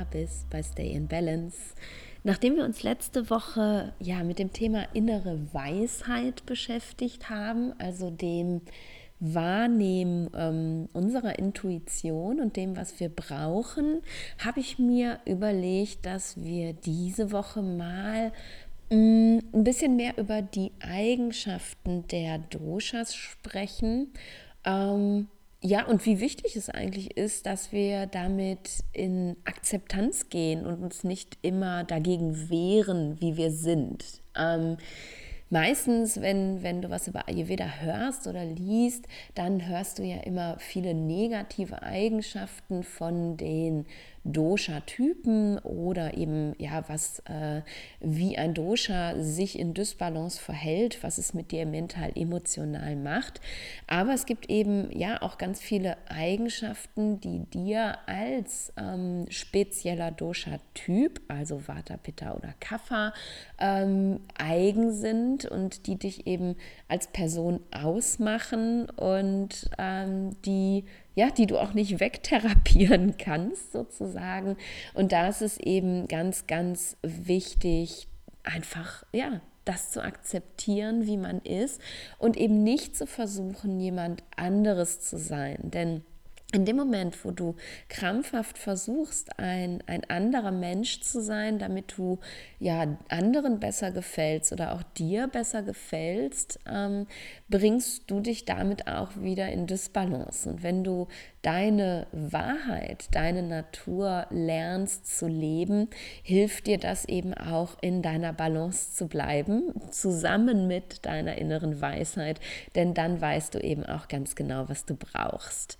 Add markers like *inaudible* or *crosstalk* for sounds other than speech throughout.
da bist bei Stay in Balance. Nachdem wir uns letzte Woche ja mit dem Thema innere Weisheit beschäftigt haben, also dem Wahrnehmen ähm, unserer Intuition und dem, was wir brauchen, habe ich mir überlegt, dass wir diese Woche mal mm, ein bisschen mehr über die Eigenschaften der Doshas sprechen. Ähm, ja, und wie wichtig es eigentlich ist, dass wir damit in Akzeptanz gehen und uns nicht immer dagegen wehren, wie wir sind. Ähm, meistens, wenn, wenn du was über Ayurveda hörst oder liest, dann hörst du ja immer viele negative Eigenschaften von den Dosha-Typen oder eben ja, was äh, wie ein Dosha sich in Dysbalance verhält, was es mit dir mental emotional macht. Aber es gibt eben ja auch ganz viele Eigenschaften, die dir als ähm, spezieller Dosha-Typ, also Vata, Pitta oder Kapha, ähm, eigen sind und die dich eben als Person ausmachen und ähm, die ja, die du auch nicht wegtherapieren *laughs* kannst sozusagen. Und da ist es eben ganz, ganz wichtig, einfach, ja, das zu akzeptieren, wie man ist und eben nicht zu versuchen, jemand anderes zu sein. Denn in dem Moment, wo du krampfhaft versuchst, ein, ein anderer Mensch zu sein, damit du ja anderen besser gefällst oder auch dir besser gefällst, ähm, bringst du dich damit auch wieder in Disbalance. Und wenn du deine Wahrheit, deine Natur lernst zu leben, hilft dir das eben auch in deiner Balance zu bleiben, zusammen mit deiner inneren Weisheit, denn dann weißt du eben auch ganz genau, was du brauchst.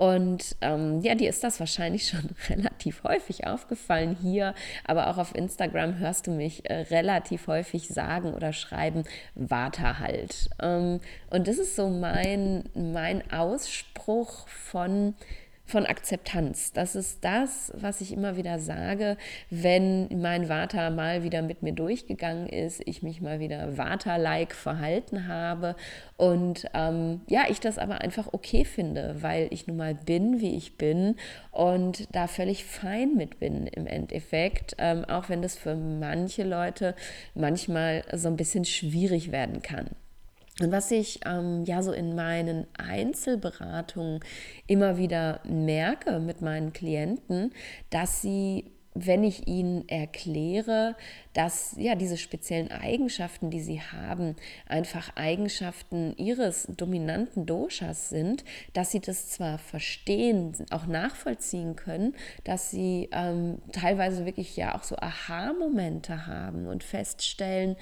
Und ähm, ja, dir ist das wahrscheinlich schon *laughs* relativ häufig aufgefallen hier, aber auch auf Instagram hörst du mich äh, relativ häufig sagen oder schreiben, warte halt. Ähm, und das ist so mein, mein Ausspruch von von Akzeptanz. Das ist das, was ich immer wieder sage, wenn mein Vater mal wieder mit mir durchgegangen ist, ich mich mal wieder Vater-like verhalten habe und ähm, ja, ich das aber einfach okay finde, weil ich nun mal bin, wie ich bin und da völlig fein mit bin im Endeffekt, ähm, auch wenn das für manche Leute manchmal so ein bisschen schwierig werden kann. Und was ich ähm, ja so in meinen Einzelberatungen immer wieder merke mit meinen Klienten, dass sie wenn ich ihnen erkläre, dass ja diese speziellen Eigenschaften, die sie haben, einfach Eigenschaften ihres dominanten Doshas sind, dass sie das zwar verstehen, auch nachvollziehen können, dass sie ähm, teilweise wirklich ja auch so Aha-Momente haben und feststellen,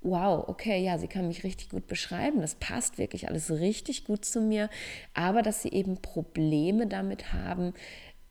wow, okay, ja, sie kann mich richtig gut beschreiben, das passt wirklich alles richtig gut zu mir, aber dass sie eben Probleme damit haben,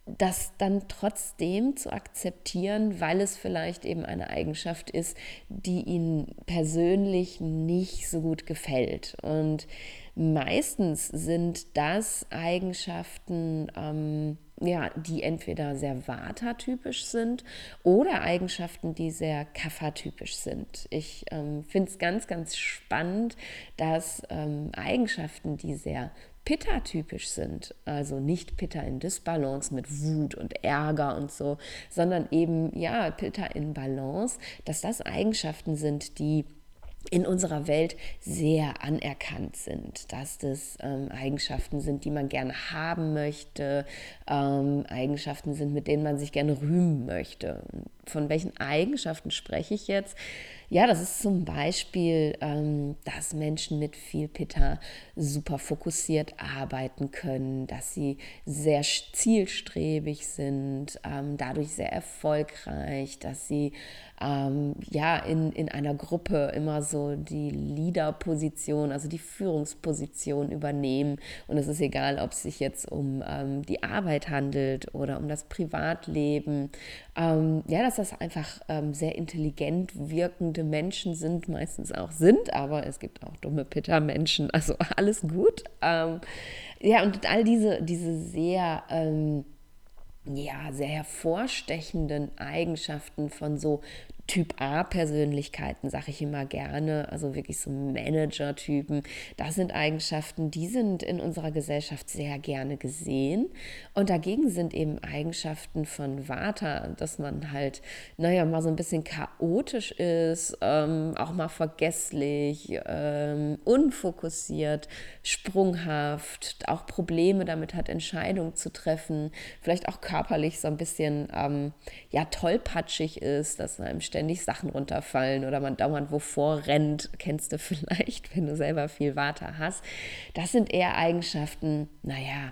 das dann trotzdem zu akzeptieren, weil es vielleicht eben eine Eigenschaft ist, die ihnen persönlich nicht so gut gefällt. Und meistens sind das Eigenschaften, ähm, ja, die entweder sehr Vata-typisch sind oder Eigenschaften, die sehr Kapha-typisch sind. Ich ähm, finde es ganz, ganz spannend, dass ähm, Eigenschaften, die sehr Pitta-typisch sind, also nicht Pitta in Disbalance mit Wut und Ärger und so, sondern eben, ja, Pitta in Balance, dass das Eigenschaften sind, die in unserer Welt sehr anerkannt sind, dass das ähm, Eigenschaften sind, die man gerne haben möchte, ähm, Eigenschaften sind, mit denen man sich gerne rühmen möchte. Von welchen Eigenschaften spreche ich jetzt? Ja, das ist zum Beispiel, ähm, dass Menschen mit viel Pitta super fokussiert arbeiten können, dass sie sehr zielstrebig sind, ähm, dadurch sehr erfolgreich, dass sie ähm, ja in, in einer Gruppe immer so die Leader-Position, also die Führungsposition übernehmen. Und es ist egal, ob es sich jetzt um ähm, die Arbeit handelt oder um das Privatleben. Ähm, ja, dass das einfach ähm, sehr intelligent wirkende Menschen sind, meistens auch sind, aber es gibt auch dumme Pitter-Menschen, also *laughs* alles gut. Ähm, ja, und all diese, diese sehr ähm, ja, sehr hervorstechenden Eigenschaften von so Typ A-Persönlichkeiten, sage ich immer gerne, also wirklich so Manager-Typen. Das sind Eigenschaften, die sind in unserer Gesellschaft sehr gerne gesehen. Und dagegen sind eben Eigenschaften von Vata, dass man halt, naja, mal so ein bisschen chaotisch ist, ähm, auch mal vergesslich, ähm, unfokussiert, sprunghaft, auch Probleme damit hat, Entscheidungen zu treffen, vielleicht auch körperlich so ein bisschen, ähm, ja, tollpatschig ist, dass einem ständig Sachen runterfallen oder man dauernd wovor rennt, kennst du *laughs* vielleicht, wenn du selber viel Water hast. Das sind eher Eigenschaften, naja,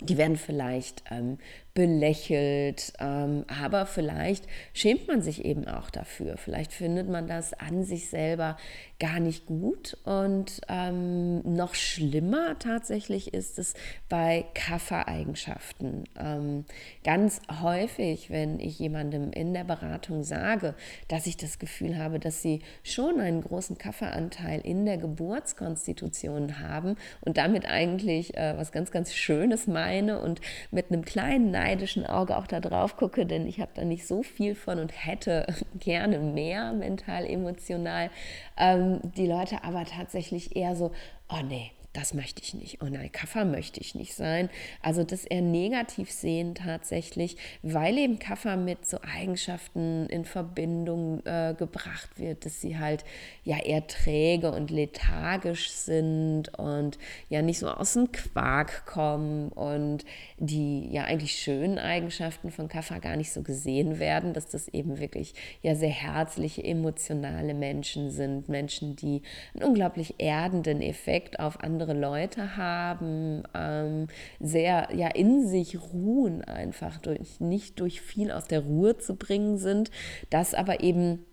die werden vielleicht ähm, belächelt, ähm, aber vielleicht schämt man sich eben auch dafür. Vielleicht findet man das an sich selber gar nicht gut. Und ähm, noch schlimmer tatsächlich ist es bei Kaffereigenschaften. Ähm, ganz häufig, wenn ich jemandem in der Beratung sage, dass ich das Gefühl habe, dass sie schon einen großen Kafferanteil in der Geburtskonstitution haben und damit eigentlich äh, was ganz, ganz Schönes meine und mit einem kleinen Nein neidischen Auge auch da drauf gucke, denn ich habe da nicht so viel von und hätte *laughs* gerne mehr mental, emotional. Ähm, die Leute aber tatsächlich eher so, oh nee, das möchte ich nicht. Und ein Kaffer möchte ich nicht sein. Also das eher negativ sehen tatsächlich, weil eben Kaffer mit so Eigenschaften in Verbindung äh, gebracht wird, dass sie halt ja eher träge und lethargisch sind und ja nicht so aus dem Quark kommen und die ja eigentlich schönen Eigenschaften von Kaffer gar nicht so gesehen werden, dass das eben wirklich ja sehr herzliche, emotionale Menschen sind, Menschen, die einen unglaublich erdenden Effekt auf andere andere Leute haben, ähm, sehr ja in sich ruhen einfach, durch, nicht durch viel aus der Ruhe zu bringen sind, das aber eben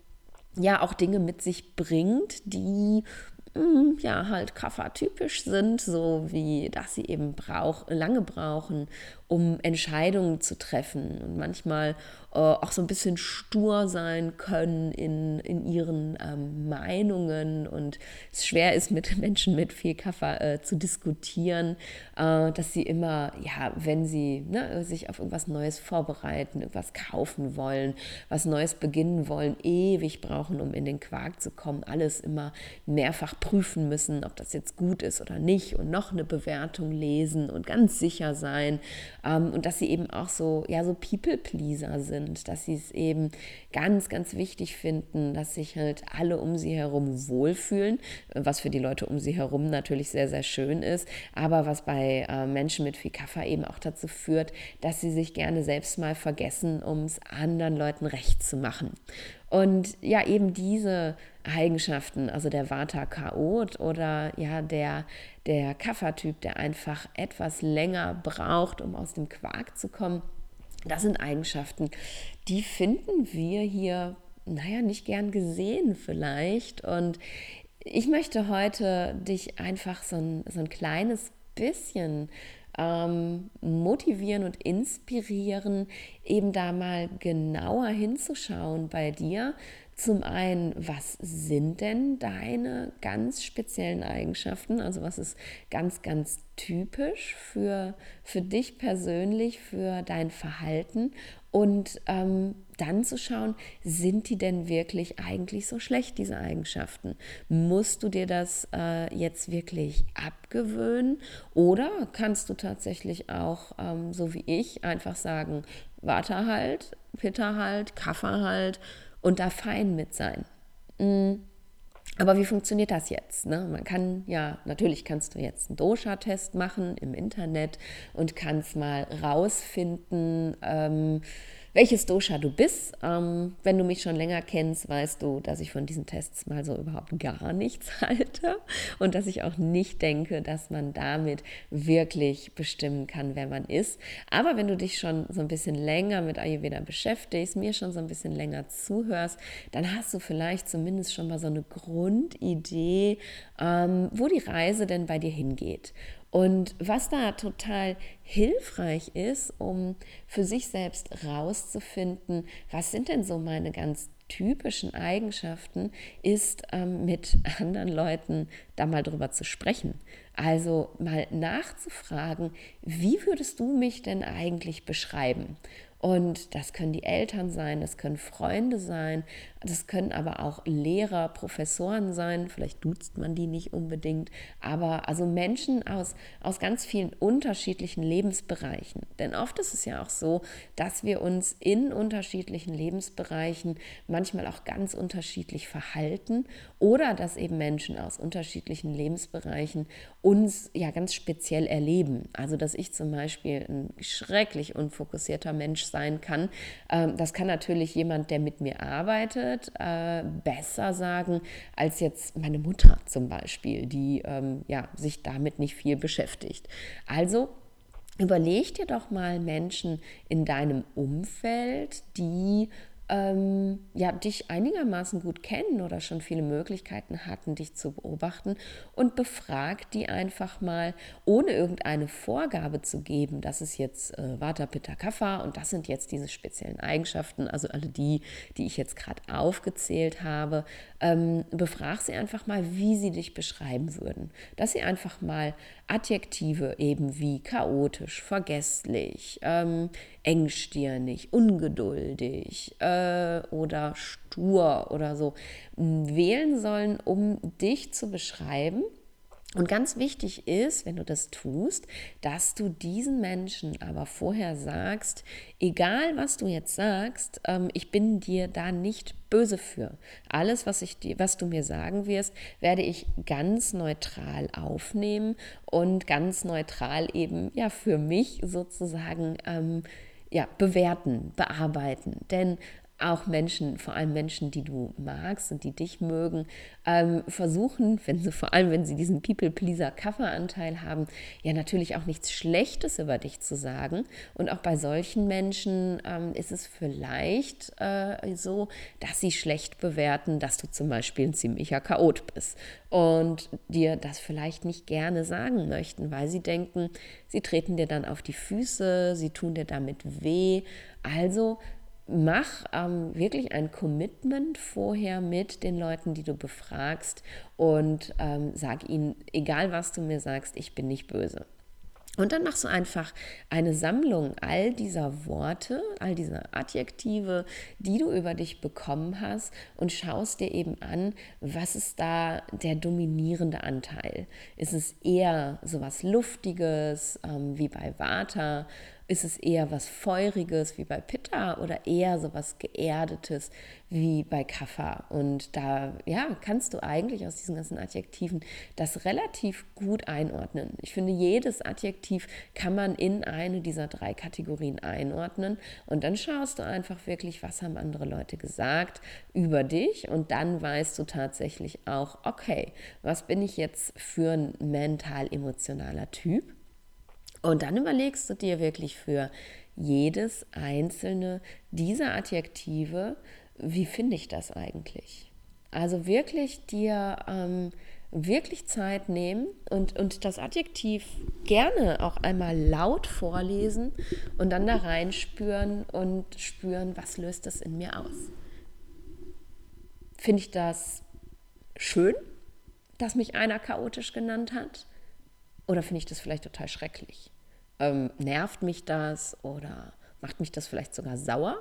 ja auch Dinge mit sich bringt, die ja, halt kaffertypisch sind, so wie dass sie eben brauch, lange brauchen, um Entscheidungen zu treffen und manchmal äh, auch so ein bisschen stur sein können in, in ihren ähm, Meinungen und es schwer ist, mit *laughs* Menschen mit viel Kaffee äh, zu diskutieren, äh, dass sie immer, ja, wenn sie ne, sich auf irgendwas Neues vorbereiten, irgendwas kaufen wollen, was Neues beginnen wollen, ewig brauchen, um in den Quark zu kommen, alles immer mehrfach prüfen müssen, ob das jetzt gut ist oder nicht und noch eine Bewertung lesen und ganz sicher sein ähm, und dass sie eben auch so, ja, so People-Pleaser sind dass sie es eben ganz, ganz wichtig finden, dass sich halt alle um sie herum wohlfühlen, was für die Leute um sie herum natürlich sehr, sehr schön ist, aber was bei äh, Menschen mit viel Kaffer eben auch dazu führt, dass sie sich gerne selbst mal vergessen, um es anderen Leuten recht zu machen. Und ja, eben diese Eigenschaften, also der Vata-Chaot oder ja, der, der Kaffertyp, der einfach etwas länger braucht, um aus dem Quark zu kommen, das sind Eigenschaften, die finden wir hier, naja, nicht gern gesehen vielleicht. Und ich möchte heute dich einfach so ein, so ein kleines bisschen ähm, motivieren und inspirieren, eben da mal genauer hinzuschauen bei dir, zum einen, was sind denn deine ganz speziellen Eigenschaften? Also was ist ganz, ganz typisch für, für dich persönlich, für dein Verhalten? Und ähm, dann zu schauen, sind die denn wirklich eigentlich so schlecht, diese Eigenschaften? Musst du dir das äh, jetzt wirklich abgewöhnen? Oder kannst du tatsächlich auch, ähm, so wie ich, einfach sagen, warte halt, Pitter halt, Kaffer halt und da fein mit sein. Mm. Aber wie funktioniert das jetzt? Ne? Man kann ja, natürlich kannst du jetzt einen Dosha-Test machen im Internet und kannst mal rausfinden, ähm, welches Dosha du bist. Ähm, wenn du mich schon länger kennst, weißt du, dass ich von diesen Tests mal so überhaupt gar nichts *laughs* halte und dass ich auch nicht denke, dass man damit wirklich bestimmen kann, wer man ist. Aber wenn du dich schon so ein bisschen länger mit Ayurveda beschäftigst, mir schon so ein bisschen länger zuhörst, dann hast du vielleicht zumindest schon mal so eine Grundidee, ähm, wo die Reise denn bei dir hingeht. Und was da total hilfreich ist, um für sich selbst rauszufinden, was sind denn so meine ganz typischen Eigenschaften, ist ähm, mit *laughs* anderen Leuten da mal drüber zu sprechen. Also mal nachzufragen, wie würdest du mich denn eigentlich beschreiben? Und das können die Eltern sein, das können Freunde sein, Das können aber auch Lehrer, Professoren sein, vielleicht duzt man die nicht unbedingt, aber also Menschen aus, aus ganz vielen unterschiedlichen Lebensbereichen. Denn oft ist es ja auch so, dass wir uns in unterschiedlichen Lebensbereichen manchmal auch ganz unterschiedlich verhalten oder dass eben Menschen aus unterschiedlichen Lebensbereichen uns ja ganz speziell erleben. Also dass ich zum Beispiel ein schrecklich unfokussierter Mensch sein kann. Ähm, das kann natürlich jemand, der mit mir arbeitet, äh, besser sagen als jetzt meine Mutter zum Beispiel, die ähm, ja, sich damit nicht viel beschäftigt. Also überleg dir doch mal Menschen in deinem Umfeld, die ähm, ja, dich einigermaßen gut kennen oder schon viele Möglichkeiten hatten, dich zu beobachten und befrag die einfach mal, ohne irgendeine Vorgabe zu geben, das ist jetzt äh, Vata Pitta Kapha und das sind jetzt diese speziellen Eigenschaften, also alle die, die ich jetzt gerade aufgezählt habe, ähm, befrag sie einfach mal, wie sie dich beschreiben würden. Dass sie einfach mal Adjektive eben wie chaotisch, vergesslich, ähm, engstirnig, ungeduldig äh, oder stur oder so wählen sollen, um dich zu beschreiben und ganz wichtig ist, wenn du das tust, dass du diesen Menschen aber vorher sagst, egal was du jetzt sagst, ähm, ich bin dir da nicht böse für. Alles, was, ich dir, was du mir sagen wirst, werde ich ganz neutral aufnehmen und ganz neutral eben ja für mich sozusagen ähm, ja, bewerten, bearbeiten. Denn auch Menschen, vor allem Menschen, die du magst und die dich mögen, ähm, versuchen, wenn sie, vor allem wenn sie diesen People-Pleaser-Kafferanteil haben, ja natürlich auch nichts Schlechtes über dich zu sagen. Und auch bei solchen Menschen ähm, ist es vielleicht äh, so, dass sie schlecht bewerten, dass du zum Beispiel ein ziemlicher Chaot bist und dir das vielleicht nicht gerne sagen möchten, weil sie denken, sie treten dir dann auf die Füße, sie tun dir damit weh. Also mach ähm, wirklich ein Commitment vorher mit den Leuten, die du befragst und ähm, sag ihnen, egal was du mir sagst, ich bin nicht böse. Und dann machst du einfach eine Sammlung all dieser Worte, all dieser Adjektive, die du über dich bekommen hast und schaust dir eben an, was ist da der dominierende Anteil? Ist es eher so was Luftiges ähm, wie bei Vata? Ist es eher was Feuriges wie bei Pitta oder eher so was Geerdetes wie bei Kapha? Und da ja, kannst du eigentlich aus diesen ganzen Adjektiven das relativ gut einordnen. Ich finde, jedes Adjektiv kann man in eine dieser drei Kategorien einordnen. Und dann schaust du einfach wirklich, was haben andere Leute gesagt über dich. Und dann weißt du tatsächlich auch, okay, was bin ich jetzt für ein mental-emotionaler Typ? Und dann überlegst du dir wirklich für jedes einzelne dieser Adjektive, wie finde ich das eigentlich? Also wirklich dir ähm, wirklich Zeit nehmen und, und das Adjektiv gerne auch einmal laut vorlesen und dann da reinspüren und spüren, was löst das in mir aus. Finde ich das schön, dass mich einer chaotisch genannt hat? Oder finde ich das vielleicht total schrecklich? Ähm, nervt mich das oder macht mich das vielleicht sogar sauer?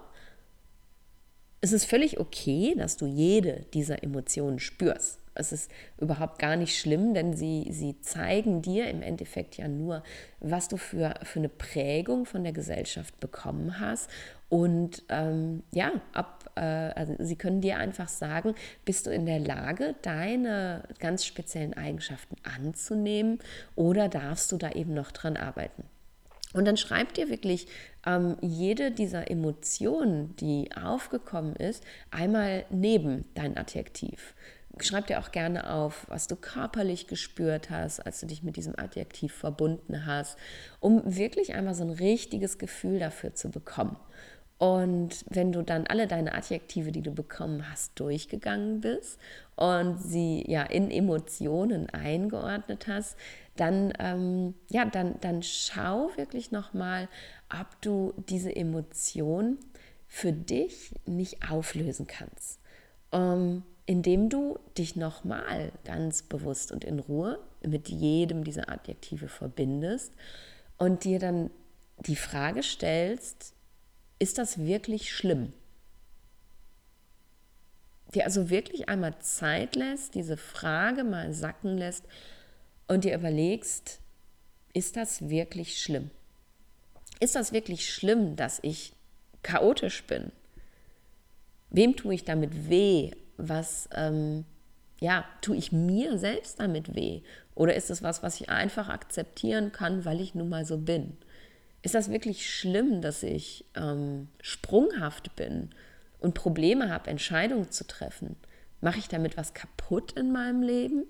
Es ist völlig okay, dass du jede dieser Emotionen spürst. Es ist überhaupt gar nicht schlimm, denn sie, sie zeigen dir im Endeffekt ja nur, was du für, für eine Prägung von der Gesellschaft bekommen hast. Und ähm, ja, ab, äh, also sie können dir einfach sagen, bist du in der Lage, deine ganz speziellen Eigenschaften anzunehmen oder darfst du da eben noch dran arbeiten? Und dann schreib dir wirklich ähm, jede dieser Emotionen, die aufgekommen ist, einmal neben dein Adjektiv. Schreib dir auch gerne auf, was du körperlich gespürt hast, als du dich mit diesem Adjektiv verbunden hast, um wirklich einmal so ein richtiges Gefühl dafür zu bekommen. Und wenn du dann alle deine Adjektive, die du bekommen hast, durchgegangen bist und sie ja in Emotionen eingeordnet hast, dann, ähm, ja, dann, dann schau wirklich nochmal, ob du diese Emotion für dich nicht auflösen kannst. Ähm, indem du dich nochmal ganz bewusst und in Ruhe mit jedem dieser Adjektive verbindest und dir dann die Frage stellst, ist das wirklich schlimm? dir also wirklich einmal Zeit lässt, diese Frage mal sacken lässt und dir überlegst, ist das wirklich schlimm? Ist das wirklich schlimm, dass ich chaotisch bin? Wem tue ich damit weh? Was, ähm, ja, tue ich mir selbst damit weh? Oder ist es was, was ich einfach akzeptieren kann, weil ich nun mal so bin? Ist das wirklich schlimm, dass ich ähm, sprunghaft bin und Probleme habe, Entscheidungen zu treffen? Mache ich damit was kaputt in meinem Leben?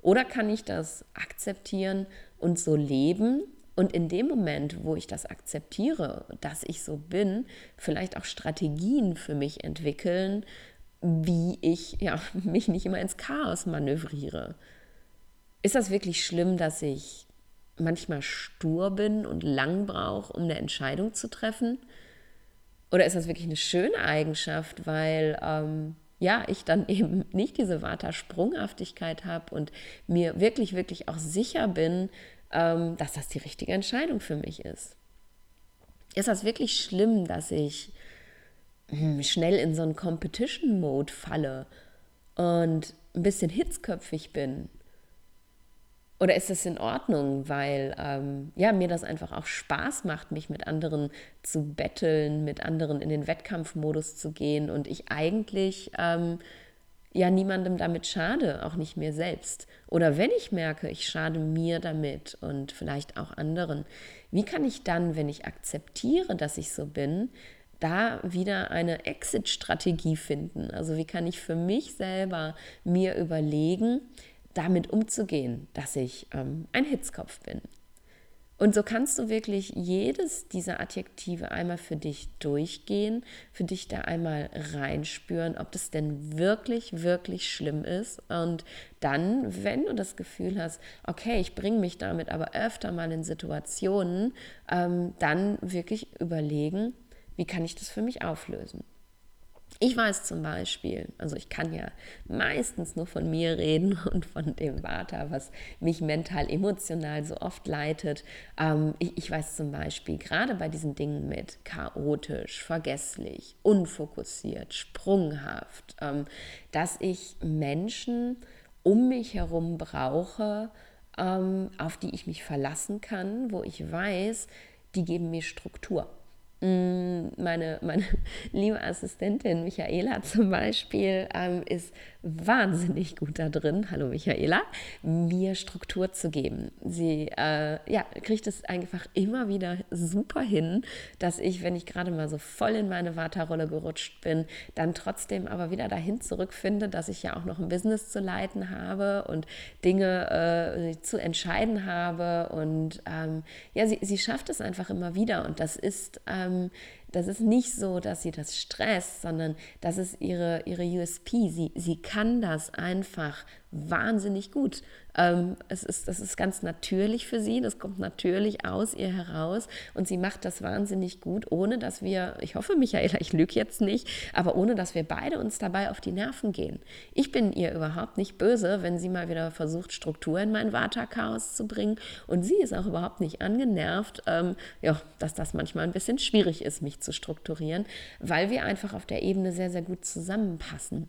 Oder kann ich das akzeptieren und so leben und in dem Moment, wo ich das akzeptiere, dass ich so bin, vielleicht auch Strategien für mich entwickeln, wie ich ja, *laughs* mich nicht immer ins Chaos manövriere. Ist das wirklich schlimm, dass ich manchmal stur bin und lang brauche, um eine Entscheidung zu treffen? Oder ist das wirklich eine schöne Eigenschaft, weil ähm, ja, ich dann *laughs* eben nicht diese Vata-Sprunghaftigkeit habe und mir wirklich, wirklich auch sicher bin, ähm, dass das die richtige Entscheidung für mich ist. Ist das wirklich schlimm, dass ich hm, schnell in so einen Competition-Mode falle und ein bisschen hitzköpfig bin? Oder ist das in Ordnung, weil ähm, ja, mir das einfach auch Spaß macht, mich mit anderen zu betteln, mit anderen in den Wettkampfmodus zu gehen und ich eigentlich ähm, ja niemandem damit schade, auch nicht mir selbst. Oder wenn ich merke, ich schade mir damit und vielleicht auch anderen, wie kann ich dann, wenn ich akzeptiere, dass ich so bin, da wieder eine Exit-Strategie finden? Also wie kann ich für mich selber mir überlegen, damit umzugehen, dass ich ähm, ein Hitzkopf bin? Und so kannst du wirklich jedes dieser Adjektive einmal für dich durchgehen, für dich da einmal reinspüren, ob das denn wirklich, wirklich schlimm ist. Und dann, wenn du das Gefühl hast, okay, ich bringe mich damit aber öfter mal in Situationen, ähm, dann wirklich überlegen, wie kann ich das für mich auflösen. Ich weiß zum Beispiel, also ich kann ja meistens nur von mir reden *laughs* und von dem Vater, was mich mental, emotional so oft leitet. Ähm, ich, ich weiß zum Beispiel, gerade bei diesen Dingen mit chaotisch, vergesslich, unfokussiert, sprunghaft, ähm, dass ich Menschen um mich herum brauche, ähm, auf die ich mich verlassen kann, wo ich weiß, die geben mir Struktur. Mm, meine, meine *laughs* liebe Assistentin Michaela zum Beispiel ähm, ist wahnsinnig gut da drin, hallo Michaela, mir Struktur zu geben. Sie äh, ja, kriegt es einfach immer wieder super hin, dass ich, wenn ich gerade mal so voll in meine Vata-Rolle gerutscht bin, dann trotzdem aber wieder dahin zurückfinde, dass ich ja auch noch ein Business zu leiten habe und Dinge äh, zu entscheiden habe. Und ähm, ja, sie, sie schafft es einfach immer wieder. Und das ist ähm, das ist nicht so, dass sie das stresst, sondern das ist ihre, ihre USP. Sie, sie kann das einfach wahnsinnig gut. Ähm, es ist, das ist ganz natürlich für sie, das kommt natürlich aus ihr heraus und sie macht das wahnsinnig gut, ohne dass wir, ich hoffe, Michaela, ich lüge jetzt nicht, aber ohne dass wir beide uns dabei auf die Nerven gehen. Ich bin ihr überhaupt nicht böse, wenn sie mal wieder versucht, Struktur in mein Vata-Chaos zu bringen und sie ist auch überhaupt nicht angenervt, ähm, ja, dass das manchmal ein bisschen schwierig ist, mich zu strukturieren, weil wir einfach auf der Ebene sehr, sehr gut zusammenpassen.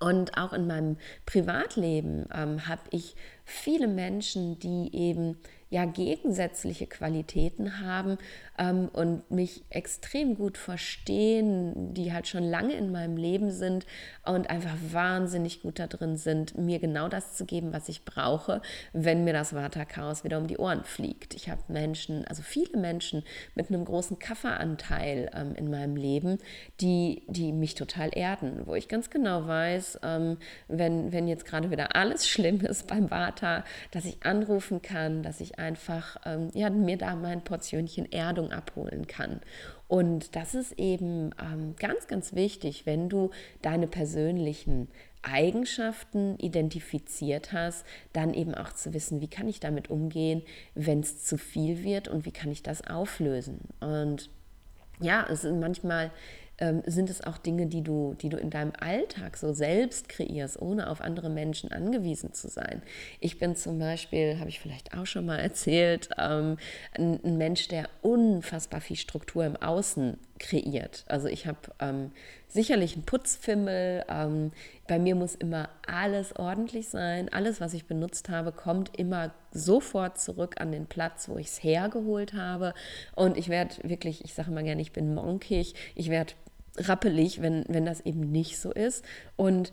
Und auch in meinem Privatleben ähm, habe ich viele Menschen, die eben ja gegensätzliche Qualitäten haben ähm, und mich extrem gut verstehen, die halt schon lange in meinem Leben sind und einfach wahnsinnig gut da drin sind, mir genau das zu geben, was ich brauche, wenn mir das Vata-Chaos wieder um die Ohren fliegt. Ich habe Menschen, also viele Menschen mit einem großen Kafferanteil ähm, in meinem Leben, die, die mich total erden, wo ich ganz genau weiß, ähm, wenn, wenn jetzt gerade wieder alles *laughs* schlimm ist beim Vata, dass ich anrufen kann, dass ich einfach ähm, ja, mir da mein Portionchen Erdung abholen kann. Und das ist eben ähm, ganz, ganz wichtig, wenn du deine persönlichen Eigenschaften identifiziert hast, dann eben auch zu wissen, wie kann ich damit umgehen, wenn es zu viel wird und wie kann ich das auflösen. Und ja, es sind manchmal ähm, sind es auch Dinge, die du, die du in deinem Alltag so selbst kreierst, ohne auf andere Menschen angewiesen zu sein. Ich bin zum Beispiel, habe ich vielleicht auch schon mal *laughs* erzählt, ähm, ein, ein Mensch, der unfassbar viel Struktur im Außen kreiert. Also ich habe ähm, sicherlich einen Putzfimmel. Ähm, bei mir muss immer alles ordentlich sein. Alles, was ich benutzt habe, kommt immer sofort zurück an den Platz, wo ich es hergeholt habe. Und ich werde wirklich, ich sage immer gerne, ich bin monkig. Ich werde rappelig, wenn, wenn das eben nicht so ist. Und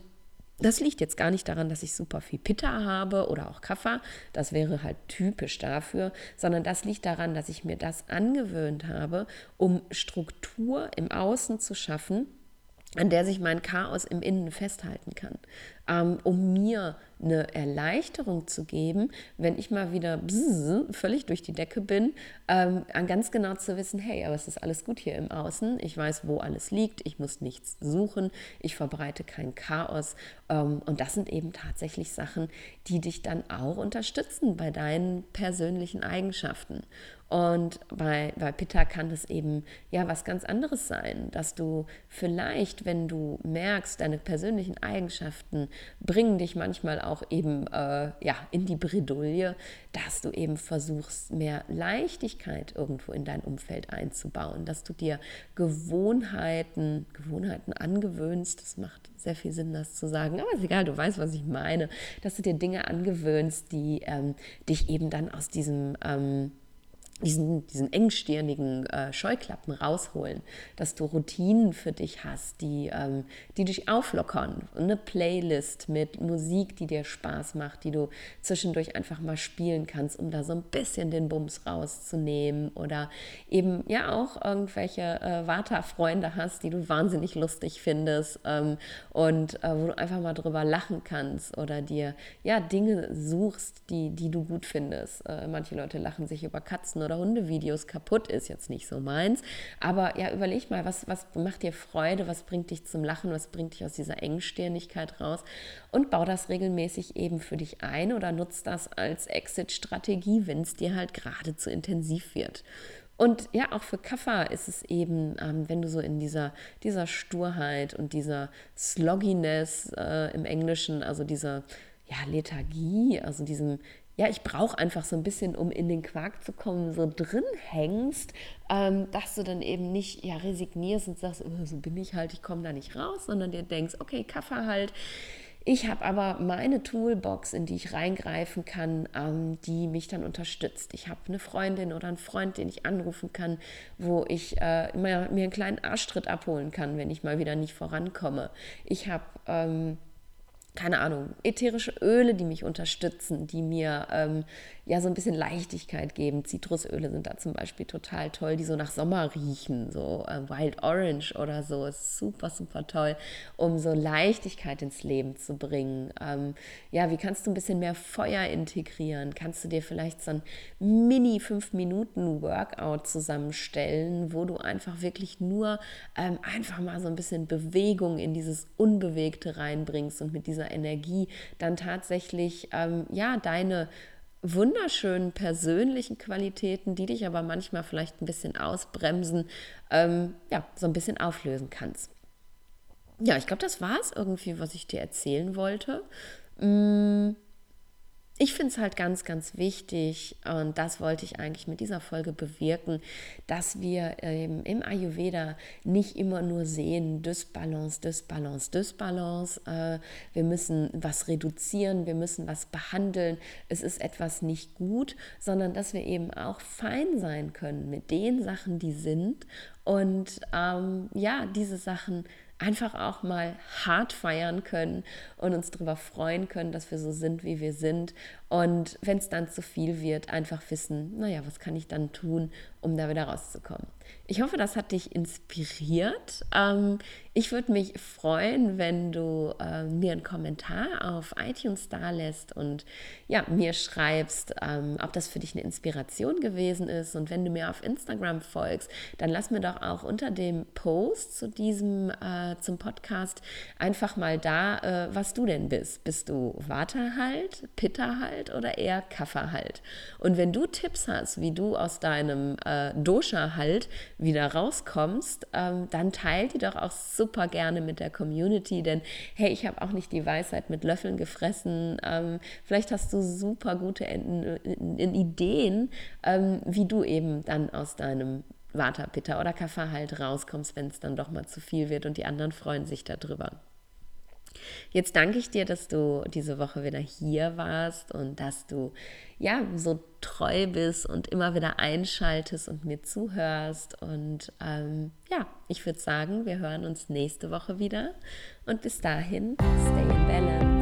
das liegt jetzt gar nicht daran, dass ich super viel Pitta habe oder auch Kaffer, das wäre halt typisch dafür, sondern das liegt daran, dass ich mir das angewöhnt habe, um Struktur im Außen zu schaffen, an der sich mein Chaos im Innen festhalten kann, ähm, um mir eine Erleichterung zu geben, wenn ich mal wieder völlig durch die Decke bin, ähm, ganz genau zu wissen, hey, aber es ist alles gut hier im Außen, ich weiß, wo alles liegt, ich muss nichts suchen, ich verbreite kein Chaos. Ähm, und das sind eben tatsächlich Sachen, die dich dann auch unterstützen bei deinen persönlichen Eigenschaften. Und bei, bei Pitta kann das eben ja was ganz anderes sein, dass du vielleicht, wenn du merkst, deine persönlichen Eigenschaften bringen dich manchmal auch eben äh, ja, in die Bredouille, dass du eben versuchst, mehr Leichtigkeit irgendwo in dein Umfeld einzubauen, dass du dir Gewohnheiten, Gewohnheiten angewöhnst. Das macht sehr viel Sinn, das zu sagen, aber ist egal, du weißt, was ich meine, dass du dir Dinge angewöhnst, die ähm, dich eben dann aus diesem ähm, diesen, diesen engstirnigen äh, Scheuklappen rausholen, dass du Routinen für dich hast, die, ähm, die dich auflockern. Eine Playlist mit Musik, die dir Spaß macht, die du zwischendurch einfach mal spielen kannst, um da so ein bisschen den Bums rauszunehmen. Oder eben ja auch irgendwelche äh, Vata-Freunde hast, die du wahnsinnig lustig findest ähm, und äh, wo du einfach mal drüber lachen kannst oder dir ja Dinge suchst, die, die du gut findest. Äh, manche Leute lachen sich über Katzen oder Hundevideos kaputt ist jetzt nicht so meins. Aber ja, überleg mal, was, was macht dir Freude, was bringt dich zum Lachen, was bringt dich aus dieser Engstirnigkeit raus und bau das regelmäßig eben für dich ein oder nutzt das als Exit-Strategie, wenn es dir halt gerade zu intensiv wird. Und ja, auch für Kaffer ist es eben, ähm, wenn du so in dieser, dieser Sturheit und dieser Slogginess äh, im Englischen, also dieser ja, Lethargie, also diesem ja, ich brauche einfach so ein bisschen, um in den Quark zu kommen, so drin hängst, ähm, dass du dann eben nicht ja, resignierst und sagst, oh, so bin ich halt, ich komme da nicht raus, sondern dir denkst, okay, Kaffer halt. Ich habe aber meine Toolbox, in die ich reingreifen kann, ähm, die mich dann unterstützt. Ich habe eine Freundin oder einen Freund, den ich anrufen kann, wo ich äh, mir, mir einen kleinen Arschtritt abholen kann, wenn ich mal wieder nicht vorankomme. Ich habe ähm, keine Ahnung, ätherische Öle, die mich unterstützen, die mir ähm, ja so ein bisschen Leichtigkeit geben. Zitrusöle sind da zum Beispiel total toll, die so nach Sommer riechen, so äh, Wild Orange oder so, ist super, super toll, um so Leichtigkeit ins Leben zu bringen. Ähm, ja, wie kannst du ein bisschen mehr Feuer integrieren? Kannst du dir vielleicht so ein Mini 5 Minuten Workout zusammenstellen, wo du einfach wirklich nur ähm, einfach mal so ein bisschen Bewegung in dieses Unbewegte reinbringst und mit dieser Energie dann tatsächlich ähm, ja deine wunderschönen persönlichen Qualitäten, die dich aber manchmal vielleicht ein bisschen ausbremsen, ähm, ja, so ein bisschen auflösen kannst. Ja, ich glaube, das war es irgendwie, was ich dir erzählen wollte. Mmh ich finde es halt ganz, ganz wichtig, und das wollte ich eigentlich mit dieser Folge bewirken, dass wir ähm, im Ayurveda nicht immer nur sehen, Dysbalance, Dysbalance, Dysbalance. Äh, wir müssen was reduzieren, wir müssen was behandeln, es ist etwas nicht gut, sondern dass wir eben auch fein sein können mit den Sachen, die sind und ähm, ja, diese Sachen einfach auch mal hart feiern können und uns darüber freuen können, dass wir so sind, wie wir sind. Und wenn es dann zu viel wird, einfach wissen, naja, was kann ich dann tun, um da wieder rauszukommen. Ich hoffe, das hat dich inspiriert. Ähm, ich würde mich freuen, wenn du äh, mir einen Kommentar auf iTunes da lässt und ja, mir schreibst, ähm, ob das für dich eine Inspiration gewesen ist. Und wenn du mir auf Instagram folgst, dann lass mir doch auch unter dem Post zu diesem, äh, zum Podcast einfach mal da, äh, was du denn bist. Bist du Vata halt, Pitta halt oder eher Kaffer halt? Und wenn du Tipps hast, wie du aus deinem äh, Dosha halt wieder rauskommst, ähm, dann teil die doch auch super gerne mit der Community, denn hey, ich habe auch nicht die Weisheit mit Löffeln gefressen. Ähm, vielleicht hast du super gute in, in, in Ideen, ähm, wie du eben dann aus deinem Vata, Pitta oder Kapha halt rauskommst, wenn es dann doch mal zu viel wird und die anderen freuen sich darüber. Jetzt danke ich dir, dass du diese Woche wieder hier warst und dass du ja so treu bist und immer wieder einschaltest und mir zuhörst. Und ähm, ja, ich würde sagen, wir hören uns nächste Woche wieder. Und bis dahin, stay in balance.